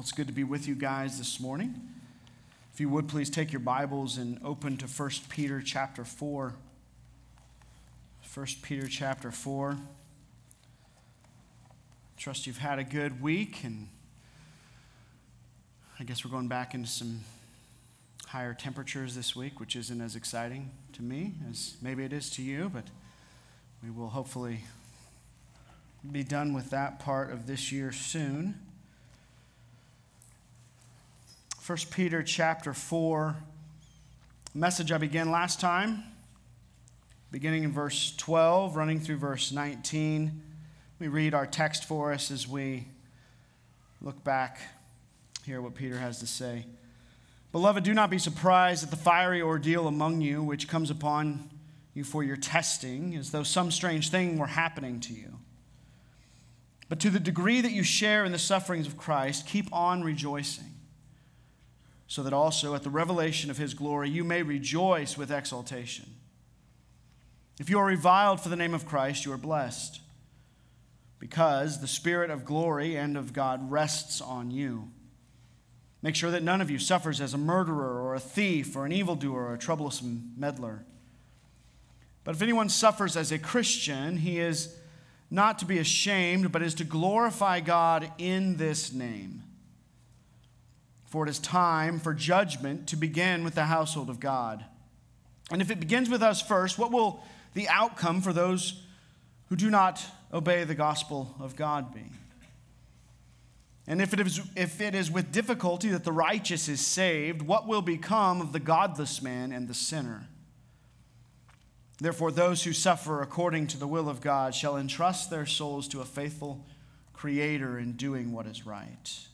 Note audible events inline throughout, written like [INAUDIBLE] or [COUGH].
Well, it's good to be with you guys this morning. If you would please take your Bibles and open to 1 Peter chapter 4. 1 Peter chapter 4. Trust you've had a good week, and I guess we're going back into some higher temperatures this week, which isn't as exciting to me as maybe it is to you, but we will hopefully be done with that part of this year soon. 1 Peter chapter 4, message I began last time, beginning in verse 12, running through verse 19. We read our text for us as we look back, hear what Peter has to say. Beloved, do not be surprised at the fiery ordeal among you which comes upon you for your testing, as though some strange thing were happening to you. But to the degree that you share in the sufferings of Christ, keep on rejoicing so that also at the revelation of his glory you may rejoice with exultation. If you are reviled for the name of Christ, you are blessed, because the Spirit of glory and of God rests on you. Make sure that none of you suffers as a murderer or a thief or an evildoer or a troublesome meddler. But if anyone suffers as a Christian, he is not to be ashamed, but is to glorify God in this name. For it is time for judgment to begin with the household of God. And if it begins with us first, what will the outcome for those who do not obey the gospel of God be? And if it, is, if it is with difficulty that the righteous is saved, what will become of the godless man and the sinner? Therefore, those who suffer according to the will of God shall entrust their souls to a faithful Creator in doing what is right.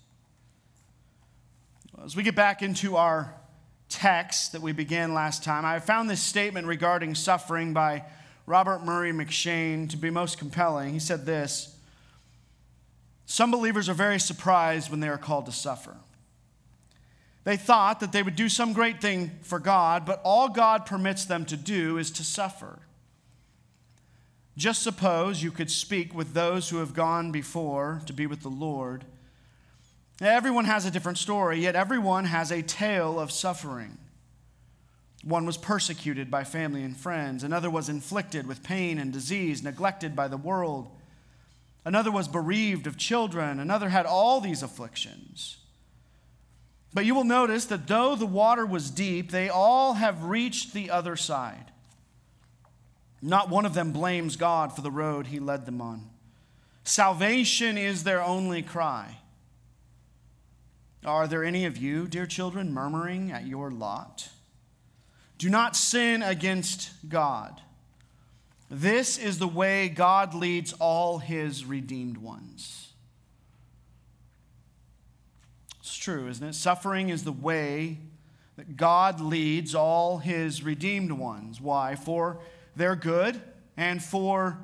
As we get back into our text that we began last time, I found this statement regarding suffering by Robert Murray M'Cheyne to be most compelling. He said this Some believers are very surprised when they are called to suffer. They thought that they would do some great thing for God, but all God permits them to do is to suffer. Just suppose you could speak with those who have gone before to be with the Lord Everyone has a different story, yet everyone has a tale of suffering. One was persecuted by family and friends, another was inflicted with pain and disease, neglected by the world. Another was bereaved of children, another had all these afflictions. But you will notice that though the water was deep, they all have reached the other side. Not one of them blames God for the road he led them on. Salvation is their only cry. Are there any of you, dear children, murmuring at your lot? Do not sin against God. This is the way God leads all his redeemed ones. It's true, isn't it? Suffering is the way that God leads all his redeemed ones. Why? For their good and for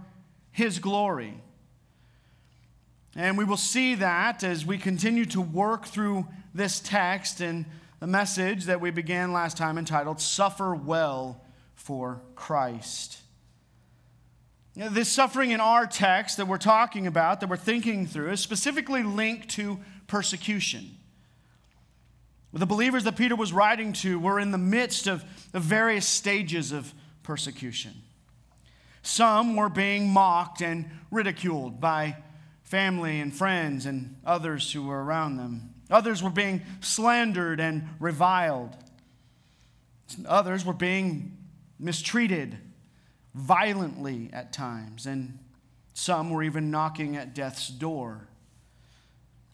his glory. And we will see that as we continue to work through this text and the message that we began last time entitled Suffer Well for Christ. This suffering in our text that we're talking about, that we're thinking through, is specifically linked to persecution. The believers that Peter was writing to were in the midst of the various stages of persecution. Some were being mocked and ridiculed by family and friends and others who were around them. Others were being slandered and reviled. Others were being mistreated violently at times, and some were even knocking at death's door.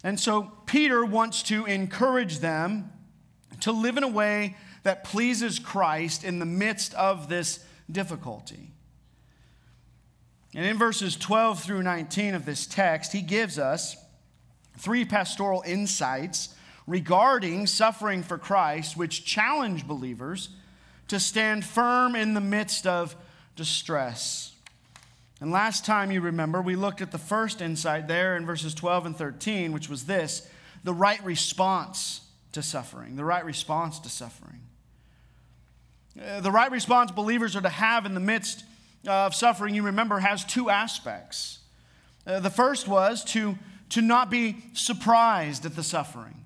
And so Peter wants to encourage them to live in a way that pleases Christ in the midst of this difficulty. And in verses 12 through 19 of this text, he gives us three pastoral insights regarding suffering for Christ, which challenge believers to stand firm in the midst of distress. And last time you remember, we looked at the first insight there in verses 12 and 13, which was this the right response to suffering. The right response to suffering. Uh, the right response believers are to have in the midst of suffering, you remember, has two aspects. Uh, the first was to to not be surprised at the suffering,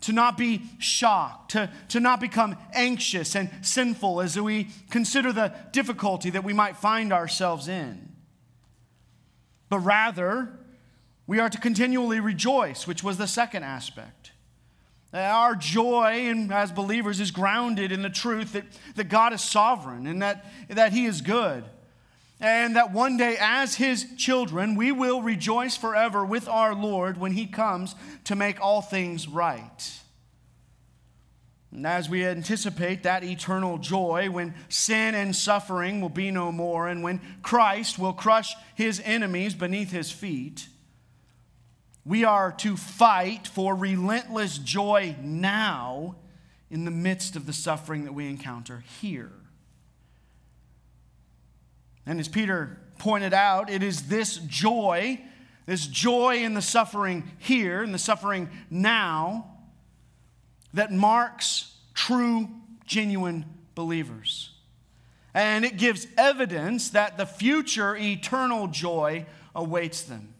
to not be shocked, to, to not become anxious and sinful as we consider the difficulty that we might find ourselves in. But rather, we are to continually rejoice, which was the second aspect. Our joy in, as believers is grounded in the truth that, that God is sovereign and that, that He is good. And that one day, as His children, we will rejoice forever with our Lord when He comes to make all things right. And as we anticipate that eternal joy, when sin and suffering will be no more, and when Christ will crush his enemies beneath his feet, we are to fight for relentless joy now in the midst of the suffering that we encounter here. And as Peter pointed out, it is this joy, this joy in the suffering here, in the suffering now, that marks true, genuine believers. And it gives evidence that the future eternal joy awaits them.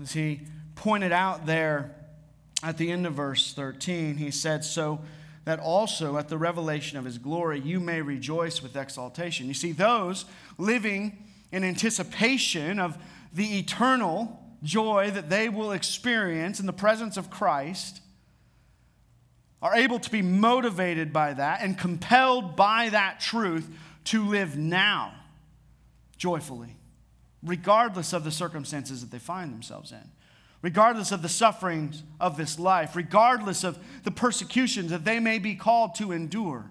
As he pointed out there at the end of verse 13, he said, So that also at the revelation of his glory you may rejoice with exaltation. You see, those living in anticipation of the eternal joy that they will experience in the presence of Christ are able to be motivated by that and compelled by that truth to live now joyfully regardless of the circumstances that they find themselves in, regardless of the sufferings of this life, regardless of the persecutions that they may be called to endure.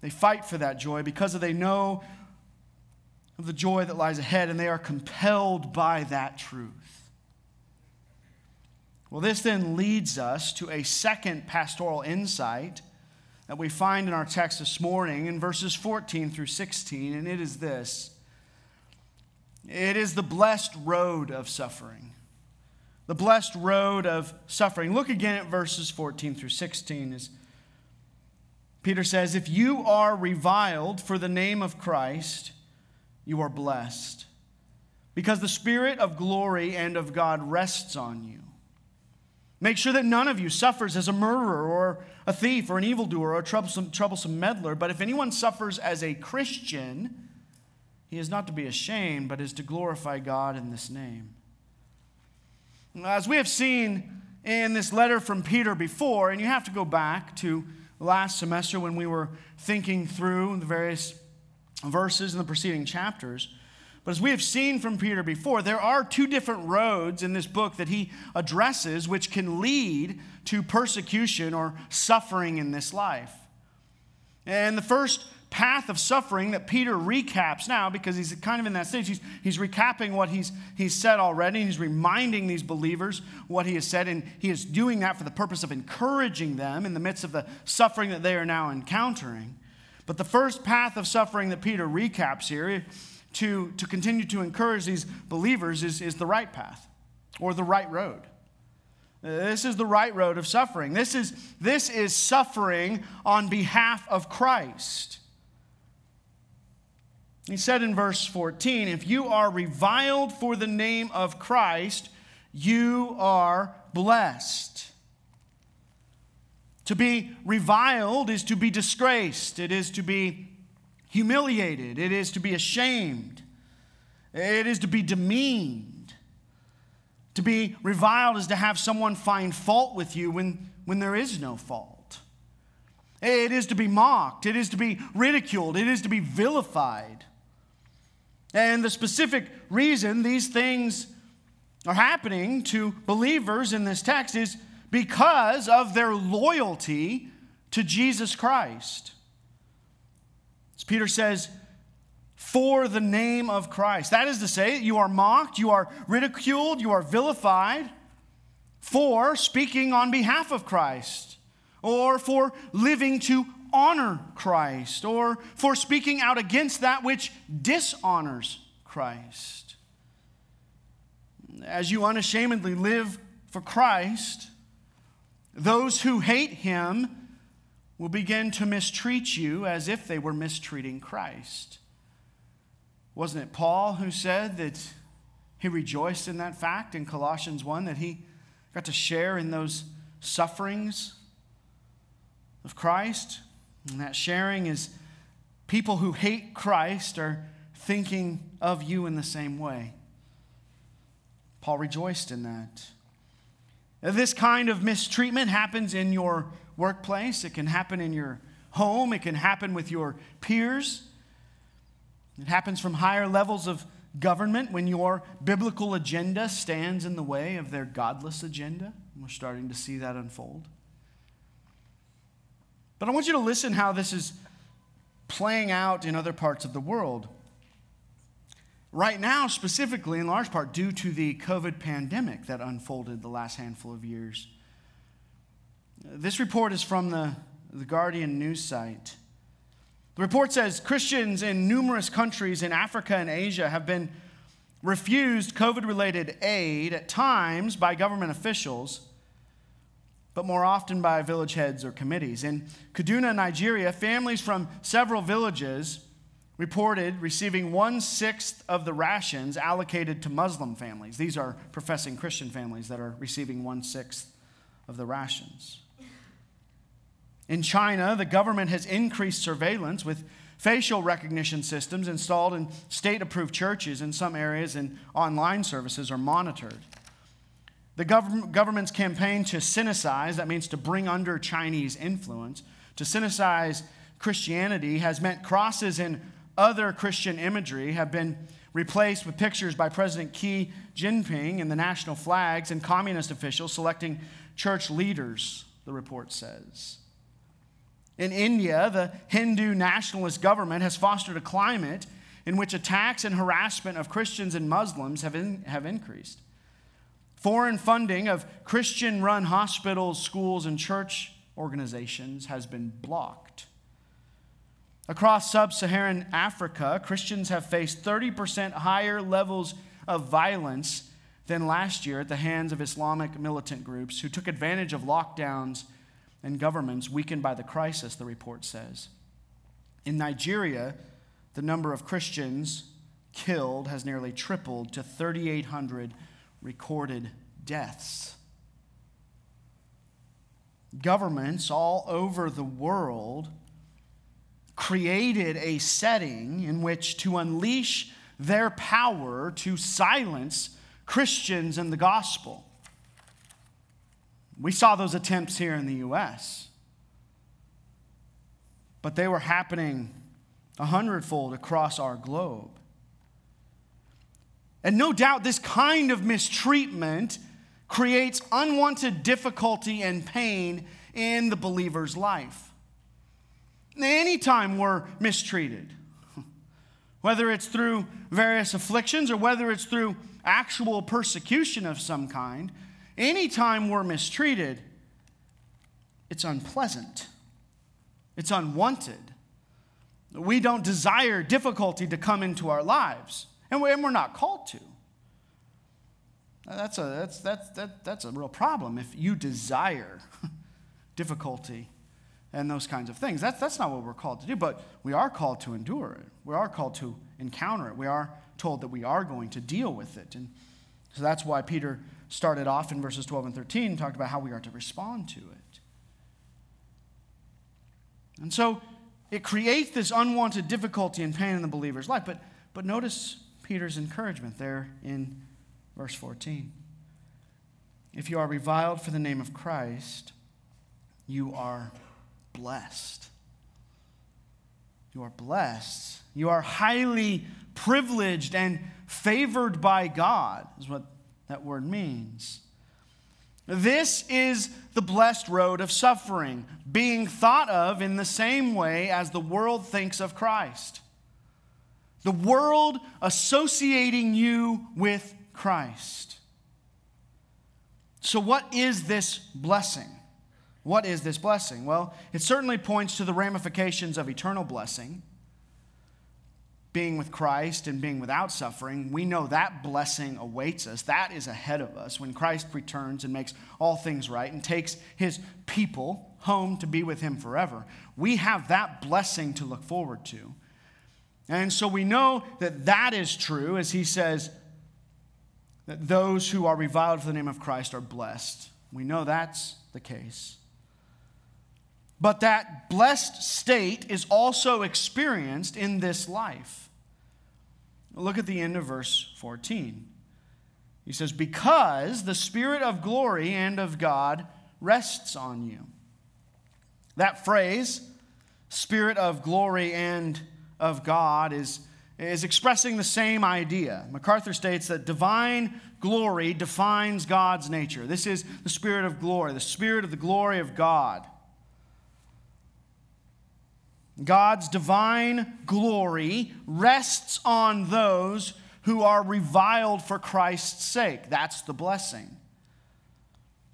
They fight for that joy because they know of the joy that lies ahead and they are compelled by that truth. Well, this then leads us to a second pastoral insight that we find in our text this morning in verses 14 through 16, and it is this it is the blessed road of suffering. The blessed road of suffering. Look again at verses 14 through 16 as Peter says, If you are reviled for the name of Christ, you are blessed, because the Spirit of glory and of God rests on you. Make sure that none of you suffers as a murderer or a thief or an evildoer or a troublesome, troublesome meddler, but if anyone suffers as a Christian, he is not to be ashamed, but is to glorify God in this name. As we have seen in this letter from Peter before, and you have to go back to last semester when we were thinking through the various verses in the preceding chapters. But as we have seen from Peter before, there are two different roads in this book that he addresses which can lead to persecution or suffering in this life. And the first path of suffering that Peter recaps now because he's kind of in that stage. He's, he's recapping what he's, he's said already. And he's reminding these believers what he has said, and he is doing that for the purpose of encouraging them in the midst of the suffering that they are now encountering. But the first path of suffering that Peter recaps here to, to continue to encourage these believers is, is the right path or the right road. This is the right road of suffering. This is, this is suffering on behalf of Christ. He said in verse 14, If you are reviled for the name of Christ, you are blessed. To be reviled is to be disgraced, it is to be humiliated, it is to be ashamed, it is to be demeaned. To be reviled is to have someone find fault with you when, when there is no fault. It is to be mocked, it is to be ridiculed, it is to be vilified. And the specific reason these things are happening to believers in this text is because of their loyalty to Jesus Christ. As Peter says, for the name of Christ. That is to say, you are mocked, you are ridiculed, you are vilified for speaking on behalf of Christ or for living to honor Christ or for speaking out against that which dishonors Christ. As you unashamedly live for Christ, those who hate him will begin to mistreat you as if they were mistreating Christ. Wasn't it Paul who said that He rejoiced in that fact in Colossians 1 that he got to share in those sufferings of Christ. And that sharing is people who hate Christ are thinking of you in the same way. Paul rejoiced in that. This kind of mistreatment happens in your workplace, it can happen in your home, it can happen with your peers. It happens from higher levels of government when your biblical agenda stands in the way of their godless agenda. We're starting to see that unfold. But I want you to listen how this is playing out in other parts of the world. Right now, specifically, in large part, due to the COVID pandemic that unfolded the last handful of years. This report is from the, the Guardian news site. The report says Christians in numerous countries in Africa and Asia have been refused COVID related aid at times by government officials, but more often by village heads or committees. In Kaduna, Nigeria, families from several villages reported receiving one sixth of the rations allocated to Muslim families. These are professing Christian families that are receiving one sixth of the rations. In China, the government has increased surveillance with facial recognition systems installed in state approved churches in some areas, and online services are monitored. The government's campaign to sinicize, that means to bring under Chinese influence, to sinicize Christianity has meant crosses and other Christian imagery have been replaced with pictures by President Xi Jinping and the national flags and communist officials selecting church leaders, the report says. In India, the Hindu nationalist government has fostered a climate in which attacks and harassment of Christians and Muslims have, in, have increased. Foreign funding of Christian run hospitals, schools, and church organizations has been blocked. Across sub Saharan Africa, Christians have faced 30% higher levels of violence than last year at the hands of Islamic militant groups who took advantage of lockdowns and governments weakened by the crisis, the report says. In Nigeria, the number of Christians killed has nearly tripled to 3,800 recorded deaths. Governments all over the world created a setting in which to unleash their power to silence Christians and the gospel. We saw those attempts here in the U.S., but they were happening a hundredfold across our globe. And no doubt, this kind of mistreatment creates unwanted difficulty and pain in the believer's life. Anytime we're mistreated, [LAUGHS] whether it's through various afflictions or whether it's through actual persecution of some kind, Anytime we're mistreated, it's unpleasant, it's unwanted. We don't desire difficulty to come into our lives, and we're not called to. That's a, that's, that's, that, that's a real problem if you desire [LAUGHS] difficulty and those kinds of things. That's, that's not what we're called to do, but we are called to endure it. We are called to encounter it. We are told that we are going to deal with it. And so that's why Peter started off in verses 12 and 13, and talked about how we are to respond to it. And so it creates this unwanted difficulty and pain in the believer's life. But, but notice Peter's encouragement there in verse 14. If you are reviled for the name of Christ, you are blessed. You are blessed. You are highly privileged and favored by God, is what that word means. This is the blessed road of suffering, being thought of in the same way as the world thinks of Christ. The world associating you with Christ. So, what is this blessing? What is this blessing? Well, it certainly points to the ramifications of eternal blessing being with Christ and being without suffering, we know that blessing awaits us. That is ahead of us when Christ returns and makes all things right and takes his people home to be with him forever. We have that blessing to look forward to. And so we know that that is true as he says, that those who are reviled for the name of Christ are blessed. We know that's the case. But that blessed state is also experienced in this life. Look at the end of verse 14. He says, Because the Spirit of glory and of God rests on you. That phrase, Spirit of glory and of God, is, is expressing the same idea. MacArthur states that divine glory defines God's nature. This is the Spirit of glory, the Spirit of the glory of God. God's divine glory rests on those who are reviled for Christ's sake. That's the blessing.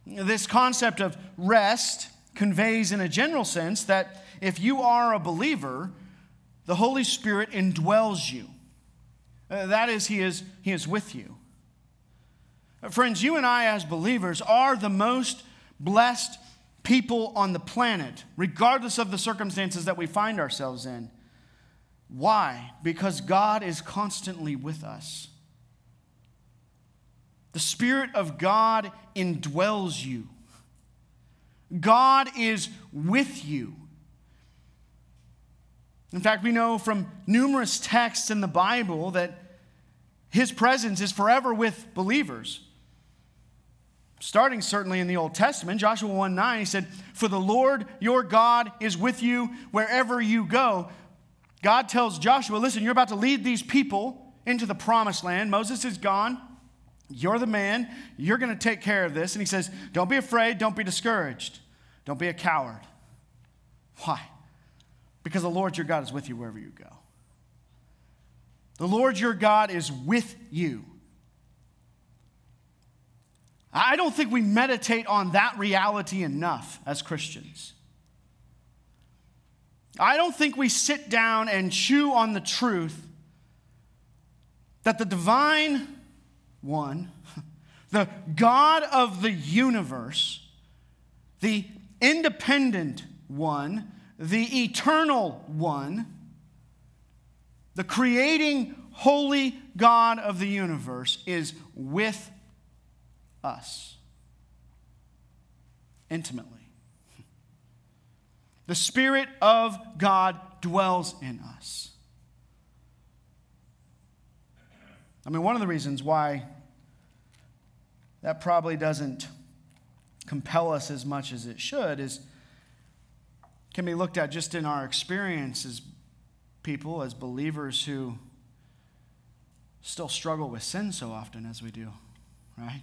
This concept of rest conveys, in a general sense, that if you are a believer, the Holy Spirit indwells you. Uh, that is, he is, he is with you. Friends, you and I, as believers, are the most blessed people on the planet, regardless of the circumstances that we find ourselves in. Why? Because God is constantly with us. The Spirit of God indwells you. God is with you. In fact, we know from numerous texts in the Bible that His presence is forever with believers starting certainly in the Old Testament, Joshua 1 9, he said, For the Lord your God is with you wherever you go. God tells Joshua, Listen, you're about to lead these people into the promised land. Moses is gone. You're the man. You're going to take care of this. And he says, Don't be afraid. Don't be discouraged. Don't be a coward. Why? Because the Lord your God is with you wherever you go. The Lord your God is with you. I don't think we meditate on that reality enough as Christians. I don't think we sit down and chew on the truth that the divine one, [LAUGHS] the God of the universe, the independent one, the eternal one, the creating holy God of the universe is with us intimately. The Spirit of God dwells in us. I mean, one of the reasons why that probably doesn't compel us as much as it should is can be looked at just in our experience as people, as believers who still struggle with sin so often as we do, right?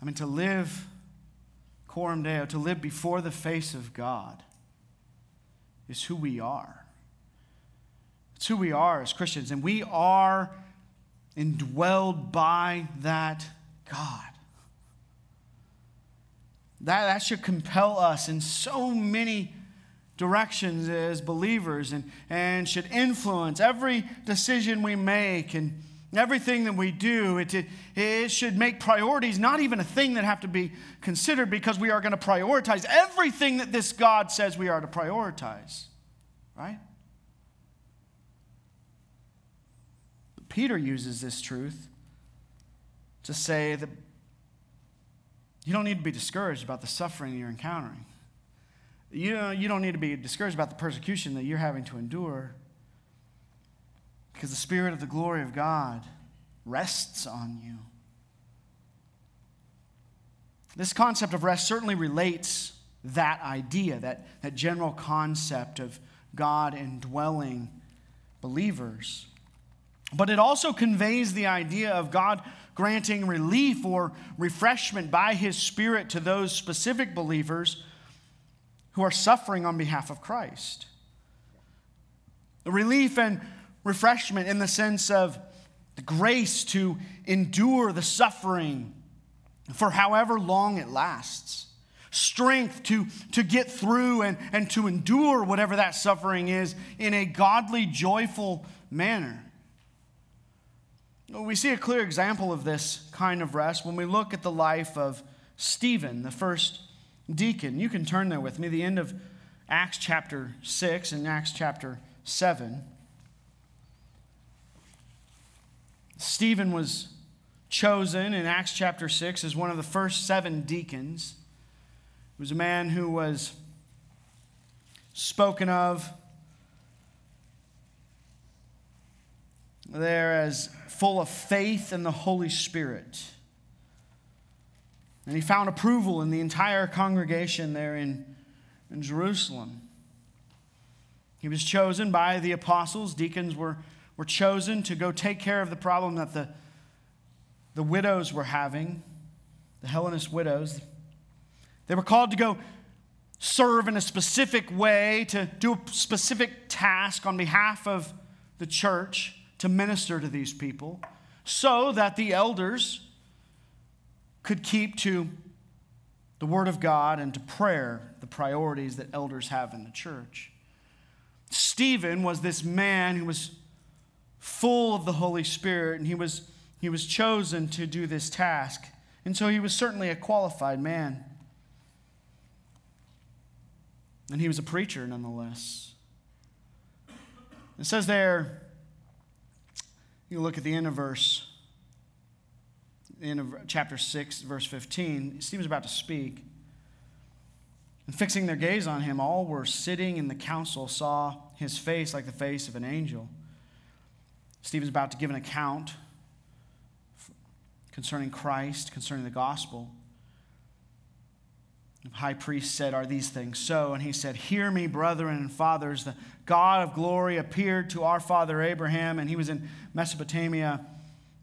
I mean, to live coram deo, to live before the face of God, is who we are. It's who we are as Christians, and we are indwelled by that God. That, that should compel us in so many directions as believers and, and should influence every decision we make and Everything that we do, it, it, it, should make priorities not even a thing that have to be considered because we are going to prioritize everything that this God says we are to prioritize. Right? Peter uses this truth to say that you don't need to be discouraged about the suffering you're encountering. You, know, you don't need to be discouraged about the persecution that you're having to endure because the Spirit of the glory of God rests on you. This concept of rest certainly relates that idea, that, that general concept of God indwelling believers. But it also conveys the idea of God granting relief or refreshment by His Spirit to those specific believers who are suffering on behalf of Christ. Relief and refreshment in the sense of the grace to endure the suffering for however long it lasts, strength to, to get through and, and to endure whatever that suffering is in a godly, joyful manner. We see a clear example of this kind of rest when we look at the life of Stephen, the first deacon. You can turn there with me, the end of Acts chapter 6 and Acts chapter 7. Stephen was chosen in Acts chapter 6 as one of the first seven deacons. He was a man who was spoken of there as full of faith in the Holy Spirit. And he found approval in the entire congregation there in, in Jerusalem. He was chosen by the apostles. Deacons were, were chosen to go take care of the problem that the, the widows were having, the Hellenist widows. They were called to go serve in a specific way, to do a specific task on behalf of the church to minister to these people, so that the elders could keep to the Word of God and to prayer, the priorities that elders have in the church. Stephen was this man who was full of the Holy Spirit, and he was, he was chosen to do this task. And so he was certainly a qualified man. And he was a preacher nonetheless. It says there, you look at the end of verse, end of chapter 6, verse 15. Stephen's about to speak. And fixing their gaze on him, all were sitting in the council saw his face like the face of an angel. Stephen's about to give an account concerning Christ, concerning the gospel. The high priest said, Are these things so? And he said, Hear me, brethren and fathers. The God of glory appeared to our father Abraham, and he was in Mesopotamia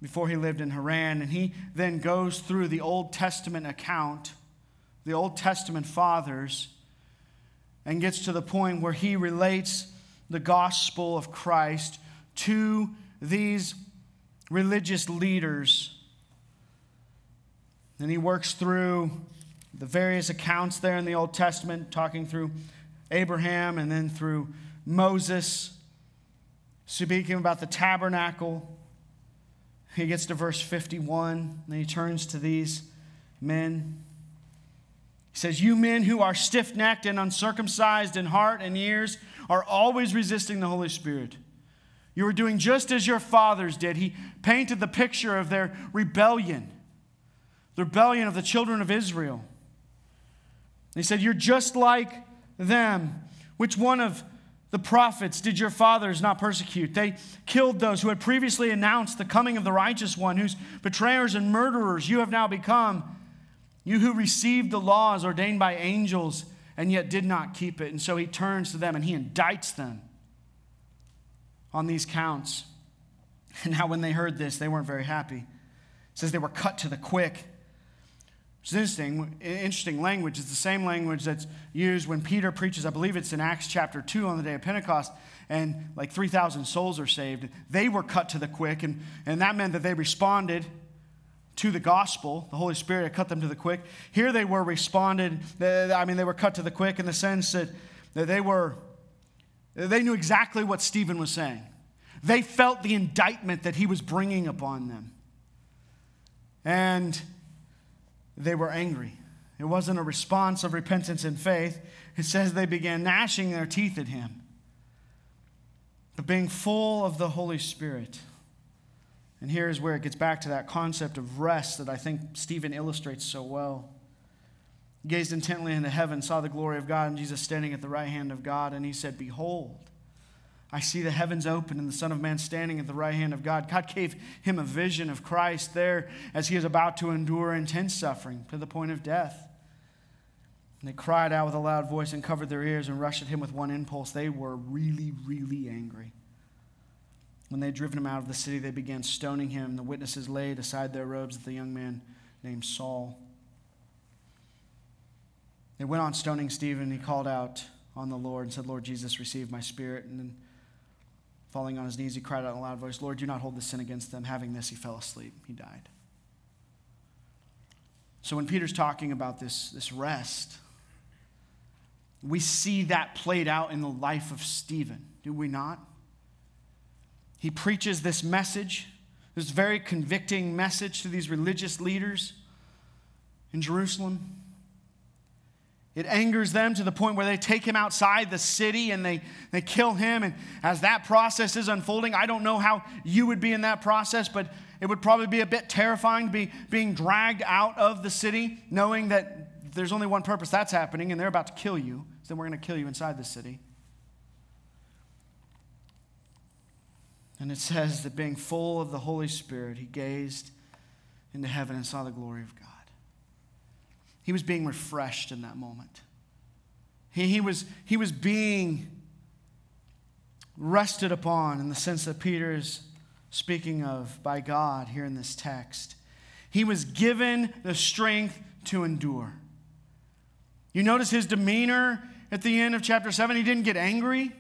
before he lived in Haran. And he then goes through the Old Testament account, the Old Testament fathers, and gets to the point where he relates the gospel of Christ to these religious leaders. And he works through the various accounts there in the Old Testament, talking through Abraham and then through Moses, speaking about the tabernacle. He gets to verse 51, and he turns to these men. He says, You men who are stiff necked and uncircumcised in heart and ears are always resisting the Holy Spirit. You are doing just as your fathers did. He painted the picture of their rebellion, the rebellion of the children of Israel. He said, You're just like them. Which one of the prophets did your fathers not persecute? They killed those who had previously announced the coming of the righteous one, whose betrayers and murderers you have now become. You who received the laws ordained by angels and yet did not keep it. And so he turns to them and he indicts them on these counts. And [LAUGHS] now, when they heard this, they weren't very happy. It says they were cut to the quick. It's interesting, interesting language. It's the same language that's used when Peter preaches, I believe it's in Acts chapter 2 on the day of Pentecost, and like 3,000 souls are saved. They were cut to the quick, and, and that meant that they responded to the gospel. The Holy Spirit had cut them to the quick. Here they were responded, I mean, they were cut to the quick in the sense that, that they were, they knew exactly what Stephen was saying. They felt the indictment that he was bringing upon them. And they were angry. It wasn't a response of repentance and faith. It says they began gnashing their teeth at him. But being full of the Holy Spirit. And here's where it gets back to that concept of rest that I think Stephen illustrates so well. He gazed intently into heaven, saw the glory of God, and Jesus standing at the right hand of God, and he said, Behold, I see the heavens open and the Son of Man standing at the right hand of God. God gave him a vision of Christ there as he is about to endure intense suffering to the point of death. And they cried out with a loud voice and covered their ears and rushed at him with one impulse. They were really, really angry. When they had driven him out of the city, they began stoning him. The witnesses laid aside their robes at the young man named Saul. They went on stoning Stephen. He called out on the Lord and said, Lord Jesus, receive my spirit. And then Falling on his knees, he cried out in a loud voice, Lord, do not hold this sin against them. Having this, he fell asleep. He died. So when Peter's talking about this, this rest, we see that played out in the life of Stephen, do we not? He preaches this message, this very convicting message to these religious leaders in Jerusalem. It angers them to the point where they take him outside the city and they, they kill him. And as that process is unfolding, I don't know how you would be in that process, but it would probably be a bit terrifying to be being dragged out of the city, knowing that there's only one purpose that's happening, and they're about to kill you. So then we're going to kill you inside the city. And it says that being full of the Holy Spirit, he gazed into heaven and saw the glory of God. He was being refreshed in that moment. He, he, was, he was being rested upon in the sense that Peter is speaking of by God here in this text. He was given the strength to endure. You notice his demeanor at the end of chapter 7. He didn't get angry,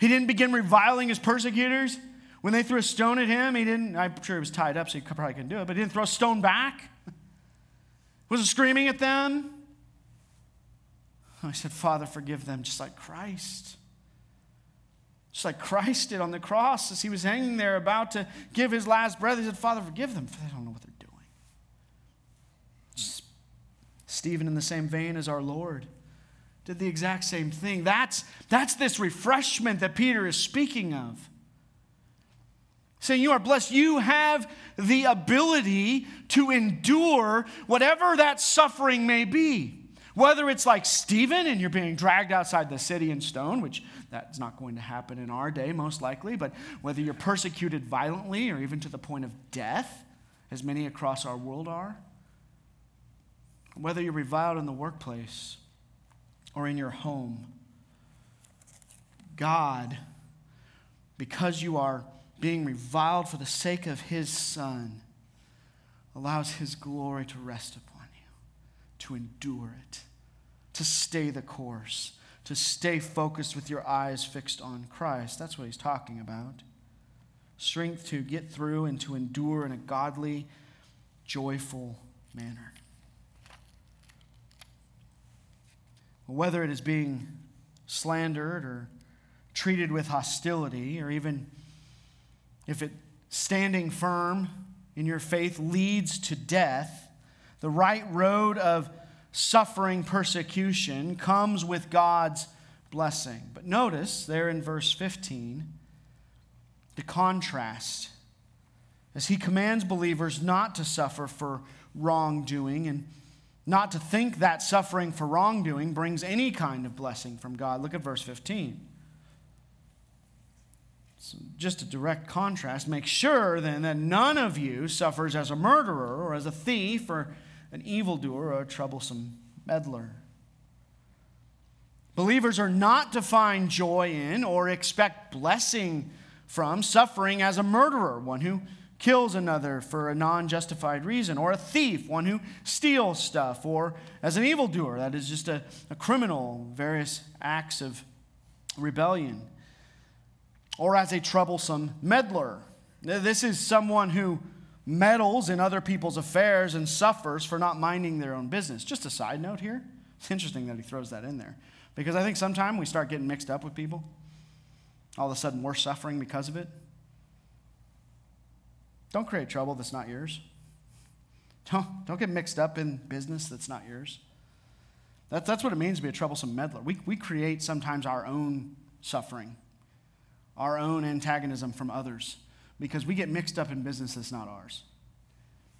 he didn't begin reviling his persecutors. When they threw a stone at him, he didn't, I'm sure he was tied up, so he probably couldn't do it, but he didn't throw a stone back. Wasn't screaming at them. I said, Father, forgive them, just like Christ. Just like Christ did on the cross as he was hanging there about to give his last breath. He said, Father, forgive them, for they don't know what they're doing. Stephen, in the same vein as our Lord, did the exact same thing. That's, that's this refreshment that Peter is speaking of. Saying, You are blessed. You have the ability to endure whatever that suffering may be. Whether it's like Stephen and you're being dragged outside the city in stone, which that's not going to happen in our day, most likely, but whether you're persecuted violently or even to the point of death, as many across our world are, whether you're reviled in the workplace or in your home, God, because you are being reviled for the sake of his Son, allows his glory to rest upon you, to endure it to stay the course, to stay focused with your eyes fixed on Christ. That's what he's talking about. Strength to get through and to endure in a godly, joyful manner. Whether it is being slandered or treated with hostility, or even if it standing firm in your faith leads to death, the right road of suffering persecution comes with God's blessing. But notice there in verse 15 the contrast as he commands believers not to suffer for wrongdoing and not to think that suffering for wrongdoing brings any kind of blessing from God. Look at verse 15. So just a direct contrast. Make sure then that none of you suffers as a murderer or as a thief or an evildoer or a troublesome meddler. Believers are not to find joy in or expect blessing from suffering as a murderer, one who kills another for a non justified reason, or a thief, one who steals stuff, or as an evildoer, that is just a, a criminal, various acts of rebellion, or as a troublesome meddler. This is someone who meddles in other people's affairs and suffers for not minding their own business. Just a side note here. [LAUGHS] It's interesting that he throws that in there because I think sometimes we start getting mixed up with people. All of a sudden, we're suffering because of it. Don't create trouble that's not yours. [LAUGHS] Don't, don't get mixed up in business that's not yours. That, that's what it means to be a troublesome meddler. We, we create sometimes our own suffering, our own antagonism from others because we get mixed up in business that's not ours.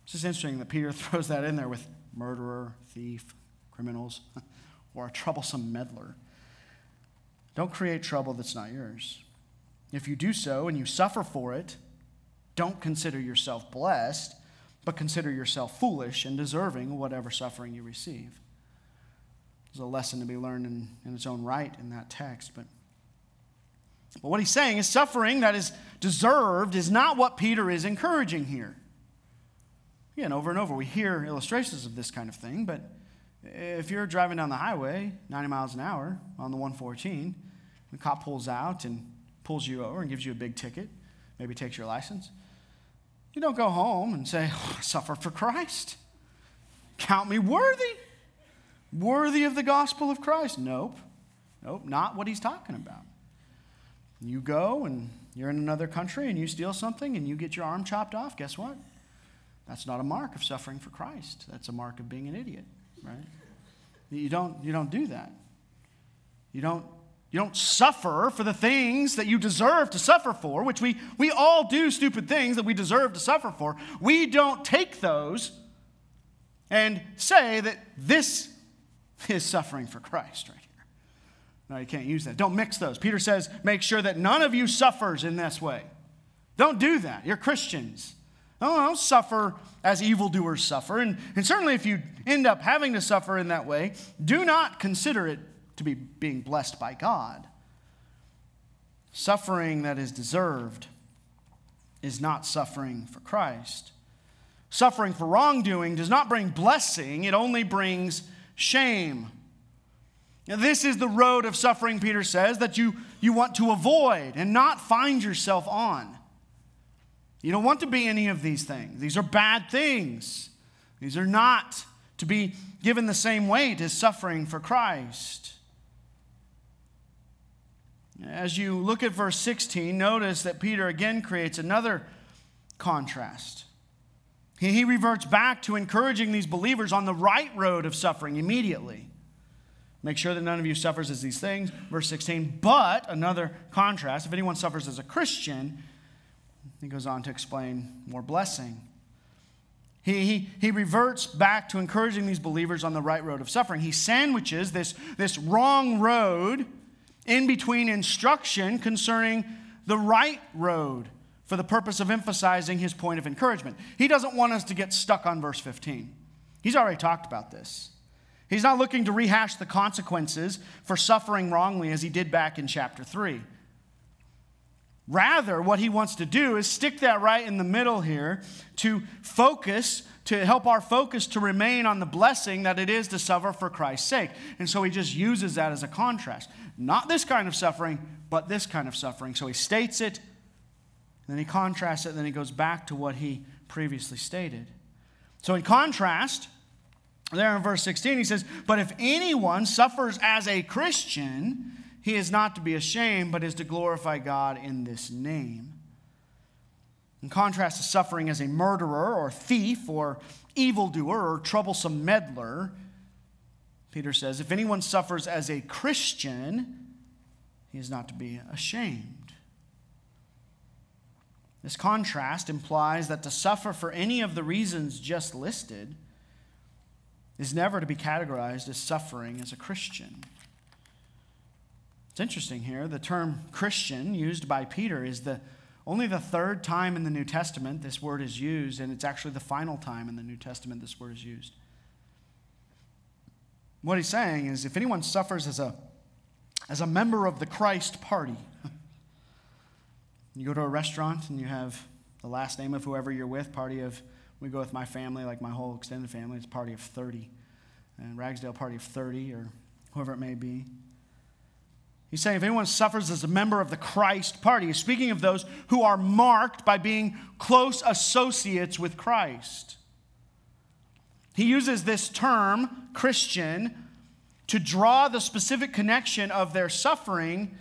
It's just interesting that Peter [LAUGHS] throws that in there with murderer, thief, criminals, [LAUGHS] or a troublesome meddler. Don't create trouble that's not yours. If you do so and you suffer for it, don't consider yourself blessed, but consider yourself foolish and deserving whatever suffering you receive. There's a lesson to be learned in, in its own right in that text, but but what he's saying is suffering that is deserved is not what Peter is encouraging here. Again, over and over, we hear illustrations of this kind of thing, but if you're driving down the highway 90 miles an hour on the 114, the cop pulls out and pulls you over and gives you a big ticket, maybe takes your license, you don't go home and say, oh, suffer for Christ. Count me worthy. Worthy of the gospel of Christ. Nope. Nope, not what he's talking about. You go and you're in another country and you steal something and you get your arm chopped off, guess what? That's not a mark of suffering for Christ. That's a mark of being an idiot, right? You don't, you don't do that. You don't You don't suffer for the things that you deserve to suffer for, which we, we all do stupid things that we deserve to suffer for. We don't take those and say that this is suffering for Christ right. No, you can't use that. Don't mix those. Peter says, make sure that none of you suffers in this way. Don't do that. You're Christians. Oh, don't, don't suffer as evildoers suffer. And, and certainly, if you end up having to suffer in that way, do not consider it to be being blessed by God. Suffering that is deserved is not suffering for Christ. Suffering for wrongdoing does not bring blessing, it only brings shame. This is the road of suffering, Peter says, that you, you want to avoid and not find yourself on. You don't want to be any of these things. These are bad things. These are not to be given the same weight as suffering for Christ. As you look at verse 16, notice that Peter again creates another contrast. He, he reverts back to encouraging these believers on the right road of suffering immediately. Make sure that none of you suffers as these things. Verse 16, but another contrast if anyone suffers as a Christian, he goes on to explain more blessing. He, he, he reverts back to encouraging these believers on the right road of suffering. He sandwiches this, this wrong road in between instruction concerning the right road for the purpose of emphasizing his point of encouragement. He doesn't want us to get stuck on verse 15. He's already talked about this. He's not looking to rehash the consequences for suffering wrongly as he did back in chapter 3. Rather, what he wants to do is stick that right in the middle here to focus, to help our focus to remain on the blessing that it is to suffer for Christ's sake. And so he just uses that as a contrast. Not this kind of suffering, but this kind of suffering. So he states it, then he contrasts it, then he goes back to what he previously stated. So, in contrast, there in verse 16, he says, But if anyone suffers as a Christian, he is not to be ashamed, but is to glorify God in this name. In contrast to suffering as a murderer or thief or evildoer or troublesome meddler, Peter says, if anyone suffers as a Christian, he is not to be ashamed. This contrast implies that to suffer for any of the reasons just listed is never to be categorized as suffering as a Christian. It's interesting here. The term Christian used by Peter is the only the third time in the New Testament this word is used, and it's actually the final time in the New Testament this word is used. What he's saying is if anyone suffers as a, as a member of the Christ party, [LAUGHS] you go to a restaurant and you have the last name of whoever you're with, party of, we go with my family, like my whole extended family, it's a party of 30. And Ragsdale party of 30, or whoever it may be. He's saying if anyone suffers as a member of the Christ party, he's speaking of those who are marked by being close associates with Christ. He uses this term, Christian, to draw the specific connection of their suffering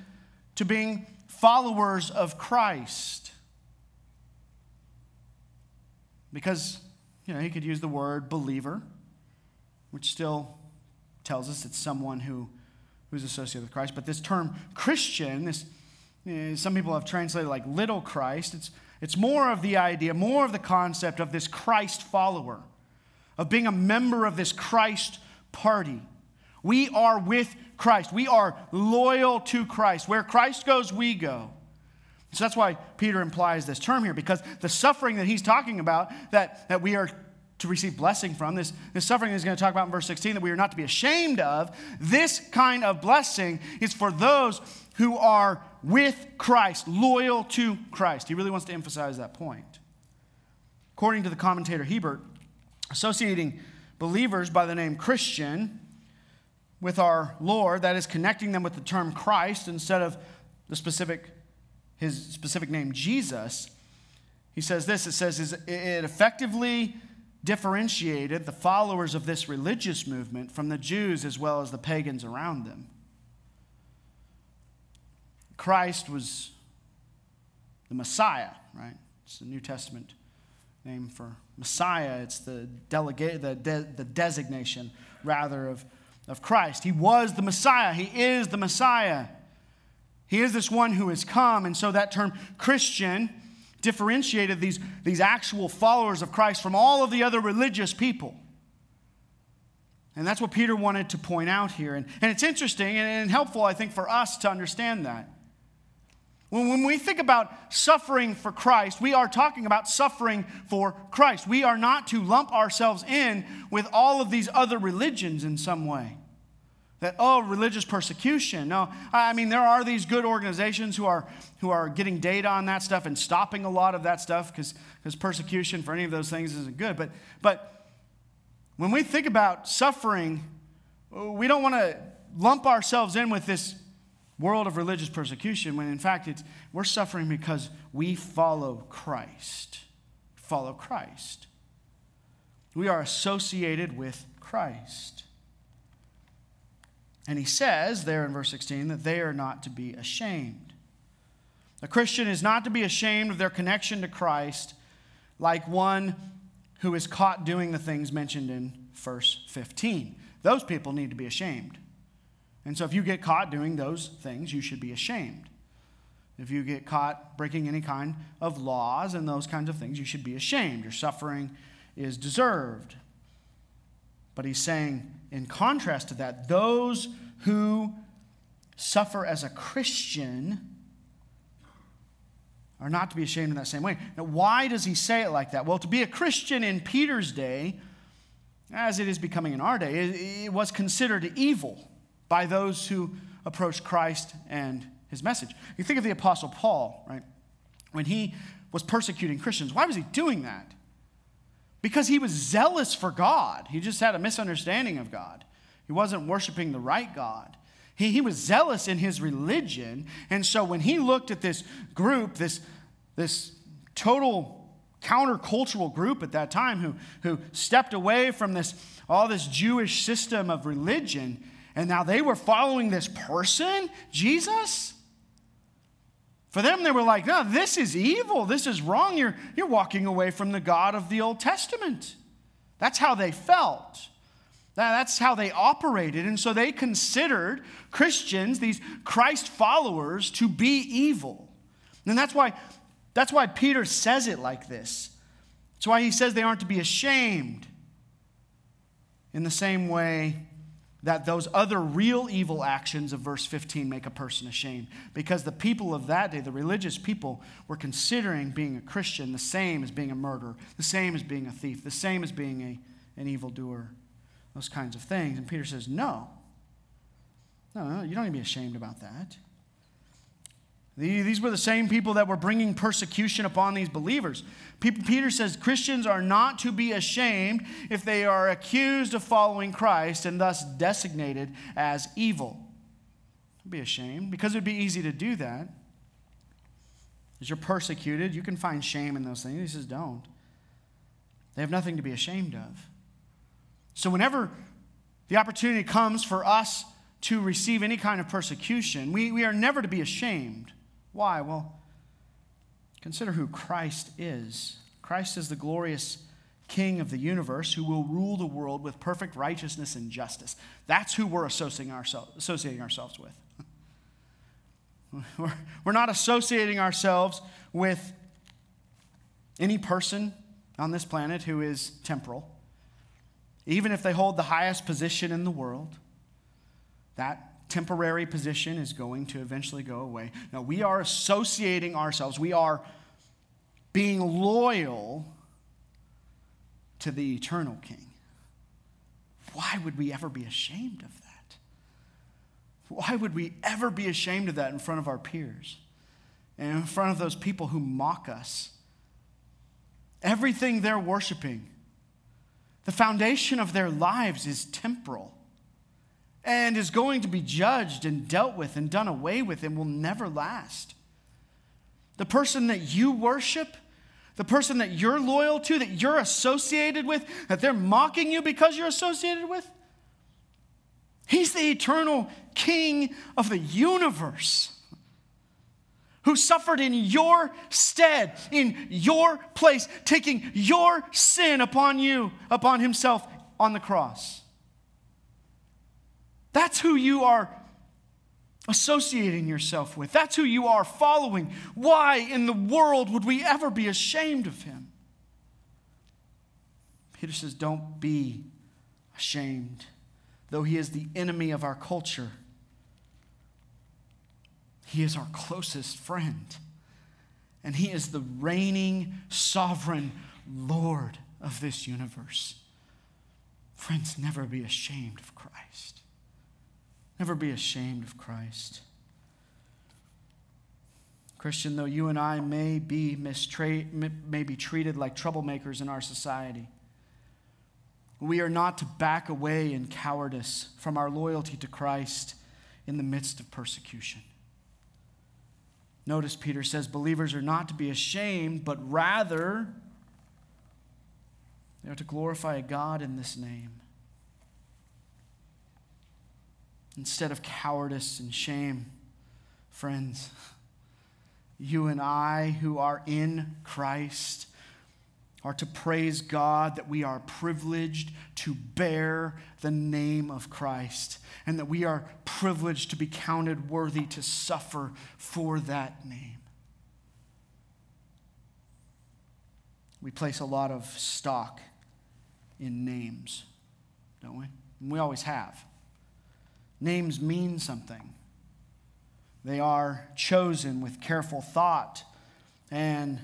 to being followers of Christ. Because, you know, he could use the word believer, which still tells us it's someone who who's associated with Christ. But this term Christian, this, some people have translated like little Christ. It's, it's more of the idea, more of the concept of this Christ follower, of being a member of this Christ party. We are with Christ. We are loyal to Christ. Where Christ goes, we go. So that's why Peter implies this term here, because the suffering that he's talking about, that, that we are to receive blessing from, this, this suffering he's going to talk about in verse 16 that we are not to be ashamed of, this kind of blessing is for those who are with Christ, loyal to Christ. He really wants to emphasize that point. According to the commentator Hiebert, associating believers by the name Christian with our Lord, that is connecting them with the term Christ instead of the specific his specific name Jesus. He says this it says it effectively differentiated the followers of this religious movement from the Jews as well as the pagans around them. Christ was the Messiah, right? It's the New Testament name for Messiah. It's the, delegate, the, de- the designation, rather, of, of Christ. He was the Messiah. He is the Messiah. He is this one who has come. And so that term Christian differentiated these, these actual followers of Christ from all of the other religious people. And that's what Peter wanted to point out here. And, and it's interesting and helpful, I think, for us to understand that. When, when we think about suffering for Christ, we are talking about suffering for Christ. We are not to lump ourselves in with all of these other religions in some way. That, oh, religious persecution. No, I mean, there are these good organizations who are, who are getting data on that stuff and stopping a lot of that stuff because persecution for any of those things isn't good. But, but when we think about suffering, we don't want to lump ourselves in with this world of religious persecution when in fact it's, we're suffering because we follow Christ. Follow Christ. We are associated with Christ. And he says there in verse 16 that they are not to be ashamed. A Christian is not to be ashamed of their connection to Christ like one who is caught doing the things mentioned in verse 15. Those people need to be ashamed. And so if you get caught doing those things, you should be ashamed. If you get caught breaking any kind of laws and those kinds of things, you should be ashamed. Your suffering is deserved. But he's saying, in contrast to that, those who suffer as a Christian are not to be ashamed in that same way. Now, why does he say it like that? Well, to be a Christian in Peter's day, as it is becoming in our day, it, was considered evil by those who approached Christ and his message. You think of the Apostle Paul, right? When he was persecuting Christians, why was he doing that? Because he was zealous for God. He just had a misunderstanding of God. He wasn't worshiping the right God. He, he was zealous in his religion. And so when he looked at this group, this, this total countercultural group at that time who, who stepped away from this, all this Jewish system of religion, and now they were following this person, Jesus, for them, they were like, no, this is evil. This is wrong. You're, you're walking away from the God of the Old Testament. That's how they felt. That's how they operated. And so they considered Christians, these Christ followers, to be evil. And that's why, that's why Peter says it like this. That's why he says they aren't to be ashamed. In the same way that those other real evil actions of verse 15 make a person ashamed. Because the people of that day, the religious people, were considering being a Christian the same as being a murderer, the same as being a thief, the same as being a, an evildoer, those kinds of things. And Peter says, No. No, no, you don't need to be ashamed about that. These were the same people that were bringing persecution upon these believers. Peter says Christians are not to be ashamed if they are accused of following Christ and thus designated as evil. Don't be ashamed because it would be easy to do that. As you're persecuted, you can find shame in those things. He says, don't. They have nothing to be ashamed of. So, whenever the opportunity comes for us to receive any kind of persecution, we, we are never to be ashamed. Why? Well, consider who Christ is. Christ is the glorious King of the universe who will rule the world with perfect righteousness and justice. That's who we're associating, ourselves, associating ourselves with. [LAUGHS] We're, we're not associating ourselves with any person on this planet who is temporal, even if they hold the highest position in the world. That temporary position is going to eventually go away. Now, we are associating ourselves, we are being loyal to the eternal King. Why would we ever be ashamed of that? Why would we ever be ashamed of that in front of our peers and in front of those people who mock us? Everything they're worshiping, the foundation of their lives is temporal and is going to be judged and dealt with and done away with and will never last. The person that you worship, the person that you're loyal to, that you're associated with, that they're mocking you because you're associated with, he's the eternal king of the universe who suffered in your stead, in your place, taking your sin upon you, upon himself on the cross. That's who you are associating yourself with. That's who you are following. Why in the world would we ever be ashamed of him? Peter says, Don't be ashamed, though he is the enemy of our culture. He is our closest friend, and he is the reigning, sovereign Lord of this universe. Friends, never be ashamed of Christ. Never be ashamed of Christ. Christian, though you and I may be, mistra- may be treated like troublemakers in our society, we are not to back away in cowardice from our loyalty to Christ in the midst of persecution. Notice Peter says believers are not to be ashamed, but rather they are to glorify God in this name. Instead of cowardice and shame, friends, you and I who are in Christ are to praise God that we are privileged to bear the name of Christ and that we are privileged to be counted worthy to suffer for that name. We place a lot of stock in names, don't we? And we always have. Names mean something. They are chosen with careful thought and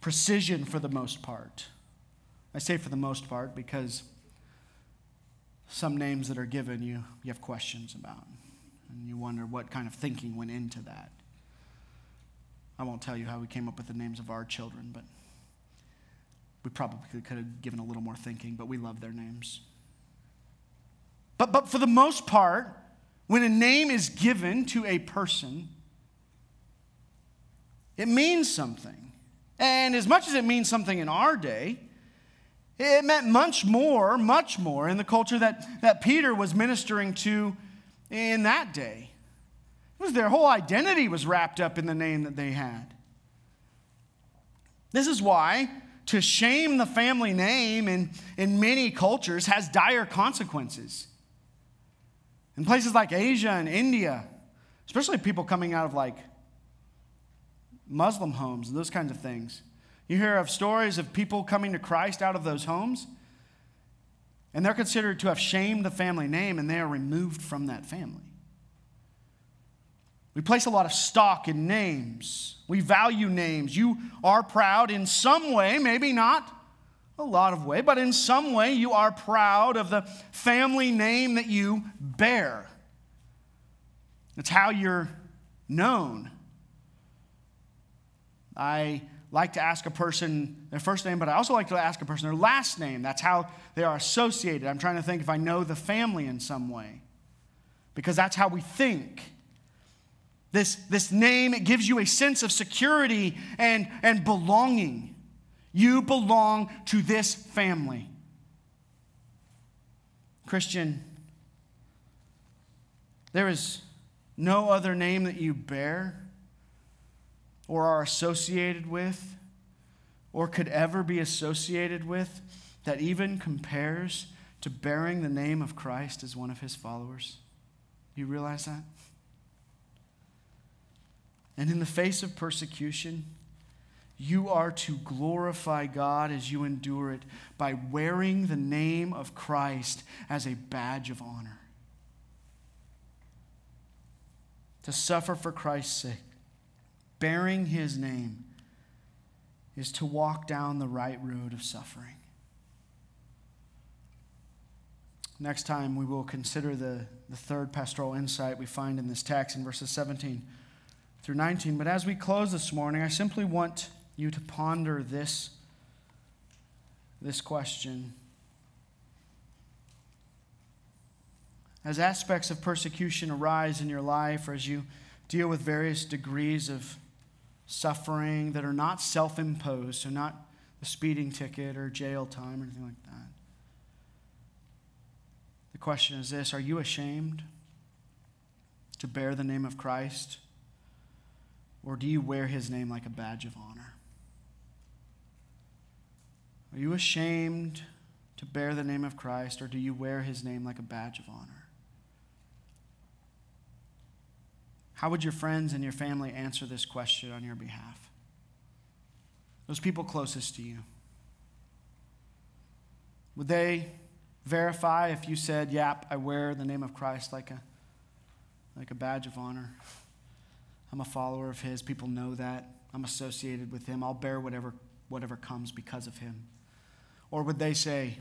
precision for the most part. I say for the most part because some names that are given you, you have questions about. And you wonder what kind of thinking went into that. I won't tell you how we came up with the names of our children, but we probably could have given a little more thinking, but we love their names. But, but for the most part, when a name is given to a person, it means something. And as much as it means something in our day, it meant much more, much more in the culture that, that Peter was ministering to in that day. It was their whole identity was wrapped up in the name that they had. This is why to shame the family name in, in many cultures has dire consequences. In places like Asia and India, especially people coming out of like Muslim homes and those kinds of things, you hear of stories of people coming to Christ out of those homes, and they're considered to have shamed the family name, and they are removed from that family. We place a lot of stock in names. We value names. You are proud in some way, maybe not a lot of way, but in some way you are proud of the family name that you bear. It's how you're known. I like to ask a person their first name, but I also like to ask a person their last name. That's how they are associated. I'm trying to think if I know the family in some way, because that's how we think. This, this name, it gives you a sense of security and, and belonging. You belong to this family. Christian, there is no other name that you bear or are associated with or could ever be associated with that even compares to bearing the name of Christ as one of his followers. You realize that? And in the face of persecution, you are to glorify God as you endure it by wearing the name of Christ as a badge of honor. To suffer for Christ's sake, bearing his name, is to walk down the right road of suffering. Next time, we will consider the, the third pastoral insight we find in this text in verses 17 through 19. But as we close this morning, I simply want you to ponder this, this question. As aspects of persecution arise in your life, or as you deal with various degrees of suffering that are not self imposed, so not the speeding ticket or jail time or anything like that. The question is this Are you ashamed to bear the name of Christ? Or do you wear his name like a badge of honor? Are you ashamed to bear the name of Christ, or do you wear his name like a badge of honor? How would your friends and your family answer this question on your behalf? Those people closest to you. Would they verify if you said, Yep, I wear the name of Christ like a, like a badge of honor? I'm a follower of His. People know that. I'm associated with Him. I'll bear whatever, whatever comes because of Him. Or would they say,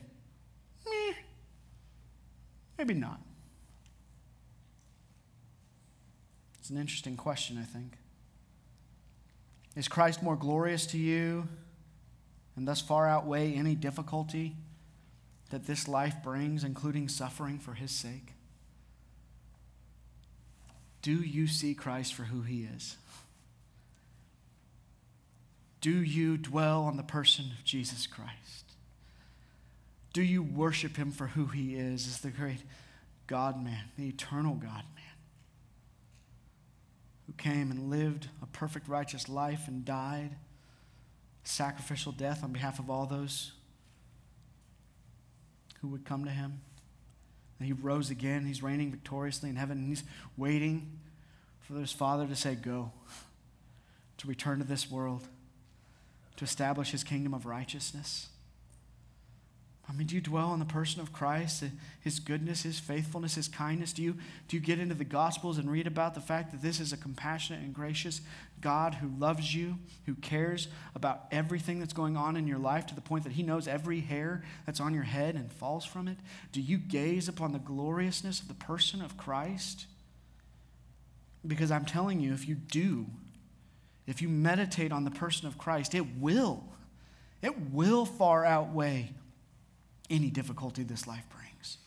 Meh, maybe not? It's an interesting question, I think. Is Christ more glorious to you and thus far outweigh any difficulty that this life brings, including suffering for his sake? Do you see Christ for who he is? Do you dwell on the person of Jesus Christ? Do you worship him for who he is as the great God man, the eternal God man? who came and lived a perfect righteous life and died sacrificial death on behalf of all those who would come to him. And he rose again. He's reigning victoriously in heaven. And he's waiting for his Father to say, Go, to return to this world, to establish his kingdom of righteousness. I mean, do you dwell on the person of Christ, his goodness, his faithfulness, his kindness? Do you, do you get into the Gospels and read about the fact that this is a compassionate and gracious God who loves you, who cares about everything that's going on in your life to the point that he knows every hair that's on your head and falls from it? Do you gaze upon the gloriousness of the person of Christ? Because I'm telling you, if you do, if you meditate on the person of Christ, it will, it will far outweigh any difficulty this life brings?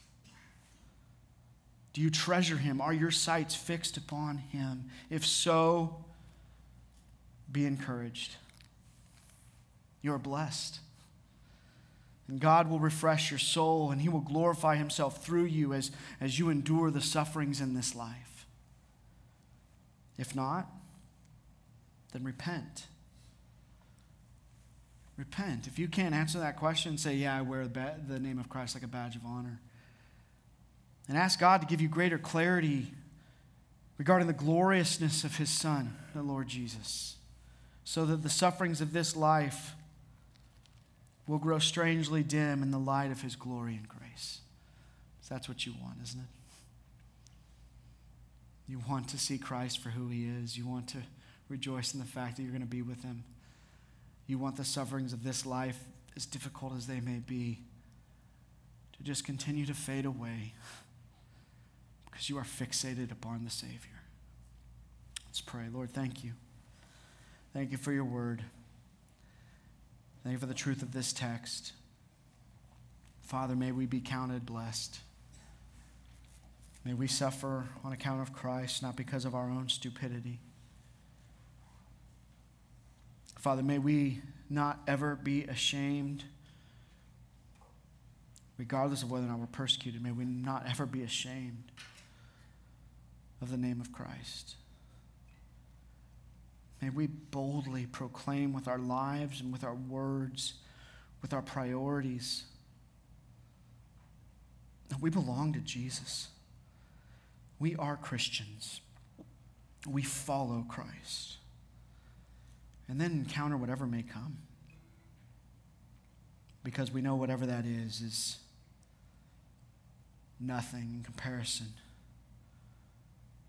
Do you treasure him? Are your sights fixed upon him? If so, be encouraged. You are blessed. And God will refresh your soul and he will glorify himself through you as, as you endure the sufferings in this life. If not, then repent Repent. If you can't answer that question, say, Yeah, I wear the name of Christ like a badge of honor. And ask God to give you greater clarity regarding the gloriousness of His Son, the Lord Jesus, so that the sufferings of this life will grow strangely dim in the light of His glory and grace. So that's what you want, isn't it? You want to see Christ for who He is, you want to rejoice in the fact that you're going to be with Him. You want the sufferings of this life, as difficult as they may be, to just continue to fade away because you are fixated upon the Savior. Let's pray. Lord, thank you. Thank you for your word. Thank you for the truth of this text. Father, may we be counted blessed. May we suffer on account of Christ, not because of our own stupidity. Father, may we not ever be ashamed, regardless of whether or not we're persecuted. May we not ever be ashamed of the name of Christ. May we boldly proclaim with our lives and with our words, with our priorities, that we belong to Jesus. We are Christians. We follow Christ and then encounter whatever may come. Because we know whatever that is, is nothing in comparison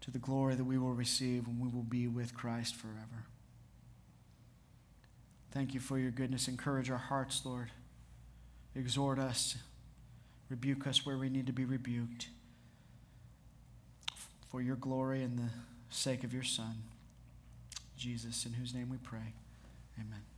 to the glory that we will receive when we will be with Christ forever. Thank you for your goodness. Encourage our hearts, Lord. Exhort us, rebuke us where we need to be rebuked for your glory and the sake of your Son. Jesus, in whose name we pray. Amen.